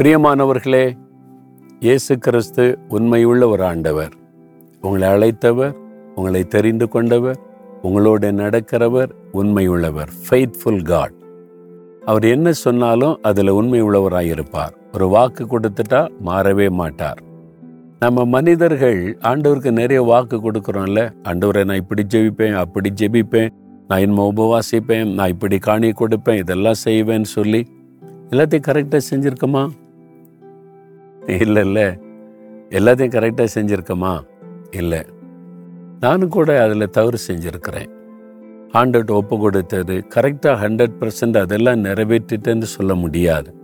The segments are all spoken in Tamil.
பிரியமானவர்களே இயேசு கிறிஸ்து உண்மையுள்ள ஒரு ஆண்டவர். உங்களை அழைத்தவர் உங்களை தெரிந்து கொண்டவர் உங்களோட நடக்கிறவர் உண்மையுள்ளவர் ஃபெய்த்ஃபுல் காட் அவர் என்ன சொன்னாலும் அதில் உண்மை உள்ளவராக இருப்பார் ஒரு வாக்கு கொடுத்துட்டா மாறவே மாட்டார். நம்ம மனிதர்கள் ஆண்டவருக்கு நிறைய வாக்கு கொடுக்குறோம்ல. ஆண்டவரை நான் இப்படி ஜெபிப்பேன் அப்படி ஜெபிப்பேன். நான் இனிமே உபவாசிப்பேன் நான் இப்படி காணி கொடுப்பேன் இதெல்லாம் செய்வேன்னு சொல்லி எல்லாத்தையும் கரெக்டாக செஞ்சுருக்கோமா? இல்லை இல்லை. எல்லாத்தையும் கரெக்டாக செஞ்சுருக்கோமா? இல்லை. நானும் கூட அதில் தவறு செஞ்சுருக்கிறேன். ஆண்டர்கிட்ட ஒப்பு கொடுத்தது கரெக்டாக ஹண்ட்ரட் பர்சன்ட் அதெல்லாம் நிறைவேற்றிட்டேன்னு சொல்ல முடியாது.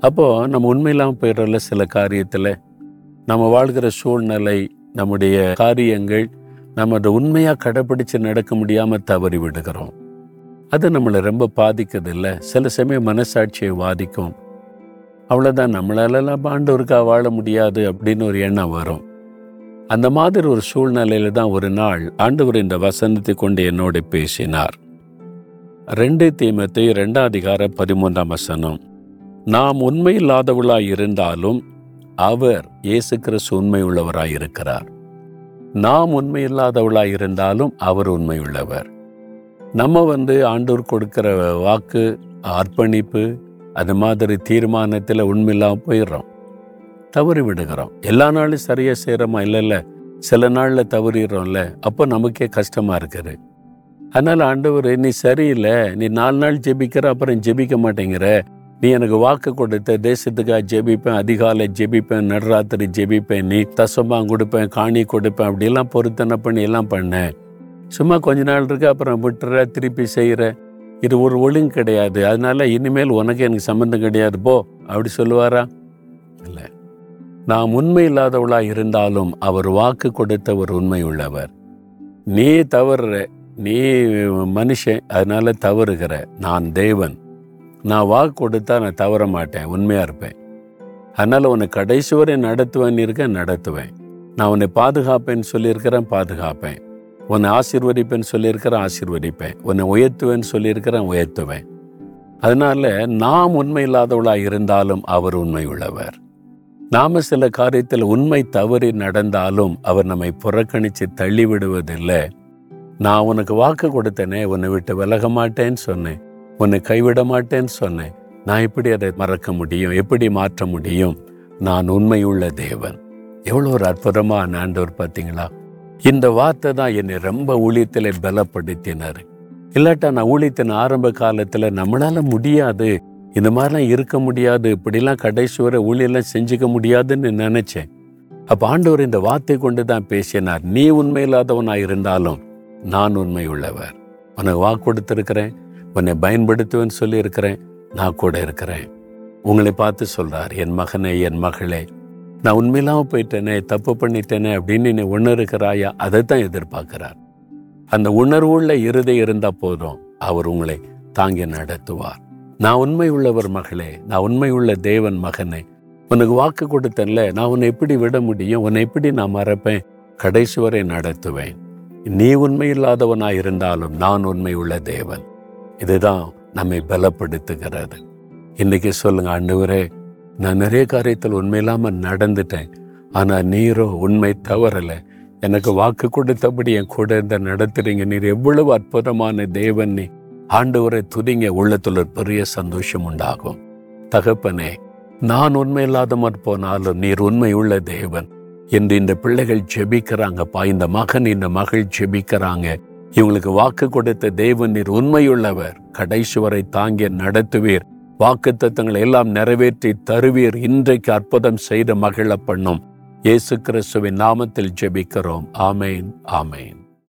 அப்போது நம்ம உண்மையில்லாமல் போயிடுறல சில காரியத்தில். நம்ம வாழ்கிற சூழ்நிலை நம்முடைய காரியங்கள் நம்ம அதை உண்மையாக கடைப்பிடிச்சு நடக்க முடியாமல் தவறி விடுகிறோம். அது நம்மளை ரொம்ப பாதிக்கிறது இல்லை சில சமயம் மனசாட்சியை பாதிக்கும் அவ்வளோதான் நம்மளாலலாம் ஆண்டவருக்காக வாழ முடியாது அப்படின்னு ஒரு எண்ணம் வரும். அந்த மாதிரி ஒரு சூழ்நிலையில தான் ஒரு நாள் ஆண்டவர் இந்த வசனத்தை கொண்டு என்னோடு பேசினார். ரெண்டு தீமத்தை ரெண்டாம் அதிகார பதிமூன்றாம் வசனம். நாம் உண்மையில்லாதவளாய் இருந்தாலும் அவர் இயேசு கிறிஸ்து உண்மை உள்ளவராய் இருக்கிறார். நாம் உண்மையில்லாதவளாய் இருந்தாலும் அவர் உண்மை உள்ளவர் நம்ம வந்து ஆண்டோர் கொடுக்கிற வாக்கு அர்ப்பணிப்பு அது மாதிரி தீர்மானத்தில் உண்மையில்லாமல் போயிடுறோம். தவறி விடுகிறோம். எல்லா நாளும் சரியாக செய்கிறோமா இல்லை இல்லை. சில நாளில் தவறிடுறோம்ல. அப்போ நமக்கே கஷ்டமாக இருக்குது. அதனால் ஆண்டவர் நீ சரியில்லை. நீ நாலு நாள் ஜெபிக்கிற அப்புறம் ஜெபிக்க மாட்டேங்கிற. நீ எனக்கு வாக்கு கொடுத்த தேசத்துக்காக ஜெபிப்பேன் அதிகாலை ஜெபிப்பேன் நடுராத்திரி ஜெபிப்பேன் நீ தசமாக கொடுப்பேன் காணி கொடுப்பேன் அப்படிலாம் பொருத்தனை பண்ணி எல்லாம் பண்ணேன் சும்மா கொஞ்ச நாள் இருக்கு அப்புறம் விட்டுற திருப்பி செய்கிற இது ஒரு ஒழுங்கு கிடையாது. அதனால இனிமேல் உனக்கு எனக்கு சம்மந்தம் கிடையாது போ அப்படி சொல்லுவாரா? இல்லை. நாம் உண்மை இல்லாதவளா இருந்தாலும் அவர் வாக்கு கொடுத்த ஒரு உண்மை உள்ளவர். நீ தவறுற நீ மனுஷன் அதனால தவறுகிற நான் தேவன். நான் வாக்கு கொடுத்தா நான் தவற மாட்டேன் உண்மையா இருப்பேன். அதனால உன்னை கடைசி வரை நடத்துவேன் இருக்க நடத்துவேன். நான் உன்னை பாதுகாப்பேன்னு சொல்லியிருக்கிறேன் பாதுகாப்பேன். உன்னை ஆசிர்வதிப்பேன்னு சொல்லியிருக்கிறேன் ஆசிர்வதிப்பேன். உன்னை உயர்த்துவேன்னு சொல்லியிருக்கிறேன் உயர்த்துவேன். அதனால நாம் உண்மை இல்லாதவளாக இருந்தாலும் அவர் உண்மை உள்ளவர் நாம சில காரியத்தில் உண்மை தவறி நடந்தாலும் அவர் நம்மை புறக்கணித்து தள்ளிவிடுவதில்லை. நான் உனக்கு வாக்கு கொடுத்தேனே உன்னை விட்டு விலக மாட்டேன்னு சொன்னேன். உன்னை கைவிட மாட்டேன்னு சொன்னேன். நான் எப்படி அதை மறக்க முடியும்? எப்படி மாற்ற முடியும்? நான் உண்மையுள்ள தேவன். எவ்வளோ ஒரு அற்புதமான ஆண்டவர் பார்த்தீங்களா? இந்த வார்த்தை தான் என்னை ரொம்ப ஊழியத்தில் பலப்படுத்தினார். இல்லாட்டா நான் ஊழியத்தின் ஆரம்ப காலத்தில் நம்மளால முடியாது இந்த மாதிரிலாம் இருக்க முடியாது இப்படிலாம் கடைசி வரை ஊழியெல்லாம் செஞ்சுக்க முடியாதுன்னு நினைச்சேன். அப்போ ஆண்டவர் இந்த வார்த்தை கொண்டு தான் பேசினார் நீ உண்மையில்லாதவனாக இருந்தாலும் நான் உண்மை உள்ளவர் உனக்கு வாக்கு கொடுத்துருக்கிறேன் உன்னை பயன்படுத்துவேன்னு சொல்லி இருக்கிறேன் நான் கூட இருக்கிறேன். உங்களை பார்த்து சொல்றார் என் மகனே என் மகளே நான் உண்மையில்லாம போயிட்டேனே தப்பு பண்ணிட்டேனே அப்படின்னு நீ உணர்கிறாயா அதை தான் எதிர்பார்க்கிறார். அந்த உணர்வுள்ள இருதை இருந்தா போதும் அவர் உங்களை தாங்கி நடத்துவார். நான் உண்மை உள்ளவர் மகளே நான் உண்மை உள்ள தேவன் மகனே. உனக்கு வாக்கு கொடுத்தேன்ல நான் உன்னை எப்படி விட முடியும் உன்னை எப்படி நான் மறப்பேன் கடைசி வரை நடத்துவேன். நீ உண்மை இல்லாதவனா இருந்தாலும் நான் உண்மை உள்ள தேவன். இதுதான் நம்மை பலப்படுத்துகிறது. இன்னைக்கு சொல்லுங்க ஆண்டவரே நான் நிறைய காரியத்தில் உண்மையில்லாம நடந்துட்டேன். ஆனா நீரோ உண்மை தவறல. எனக்கு வாக்கு கொடுத்தபடி என் கூட இருந்த நடத்துறீங்க. நீர் எவ்வளவு அற்புதமான தேவன் நீ. ஆண்டவரை துதிங்க. உள்ளத்துல ஒரு பெரிய சந்தோஷம் உண்டாகும். தகப்பனே நான் உண்மை இல்லாதமற் போனாலும் நீர் உண்மை உள்ள தேவன். என்று இந்த பிள்ளைகள் ஜெபிக்கிறாங்கப்பா இந்த மகன் இந்த மகள் ஜெபிக்கிறாங்க. இவங்களுக்கு வாக்கு கொடுத்த தேவன் நீர் உண்மையுள்ளவர். கடைசி வரை தாங்கி நடத்துவீர். வாக்குத்தத்தங்களை எல்லாம் நிறைவேற்றி தருவீர் இன்றைக்கு அற்புதம் செய்த மகிழ பண்ணும். இயேசு கிறிஸ்துவின் நாமத்தில் ஜெபிக்கிறோம். ஆமேன் ஆமேன்.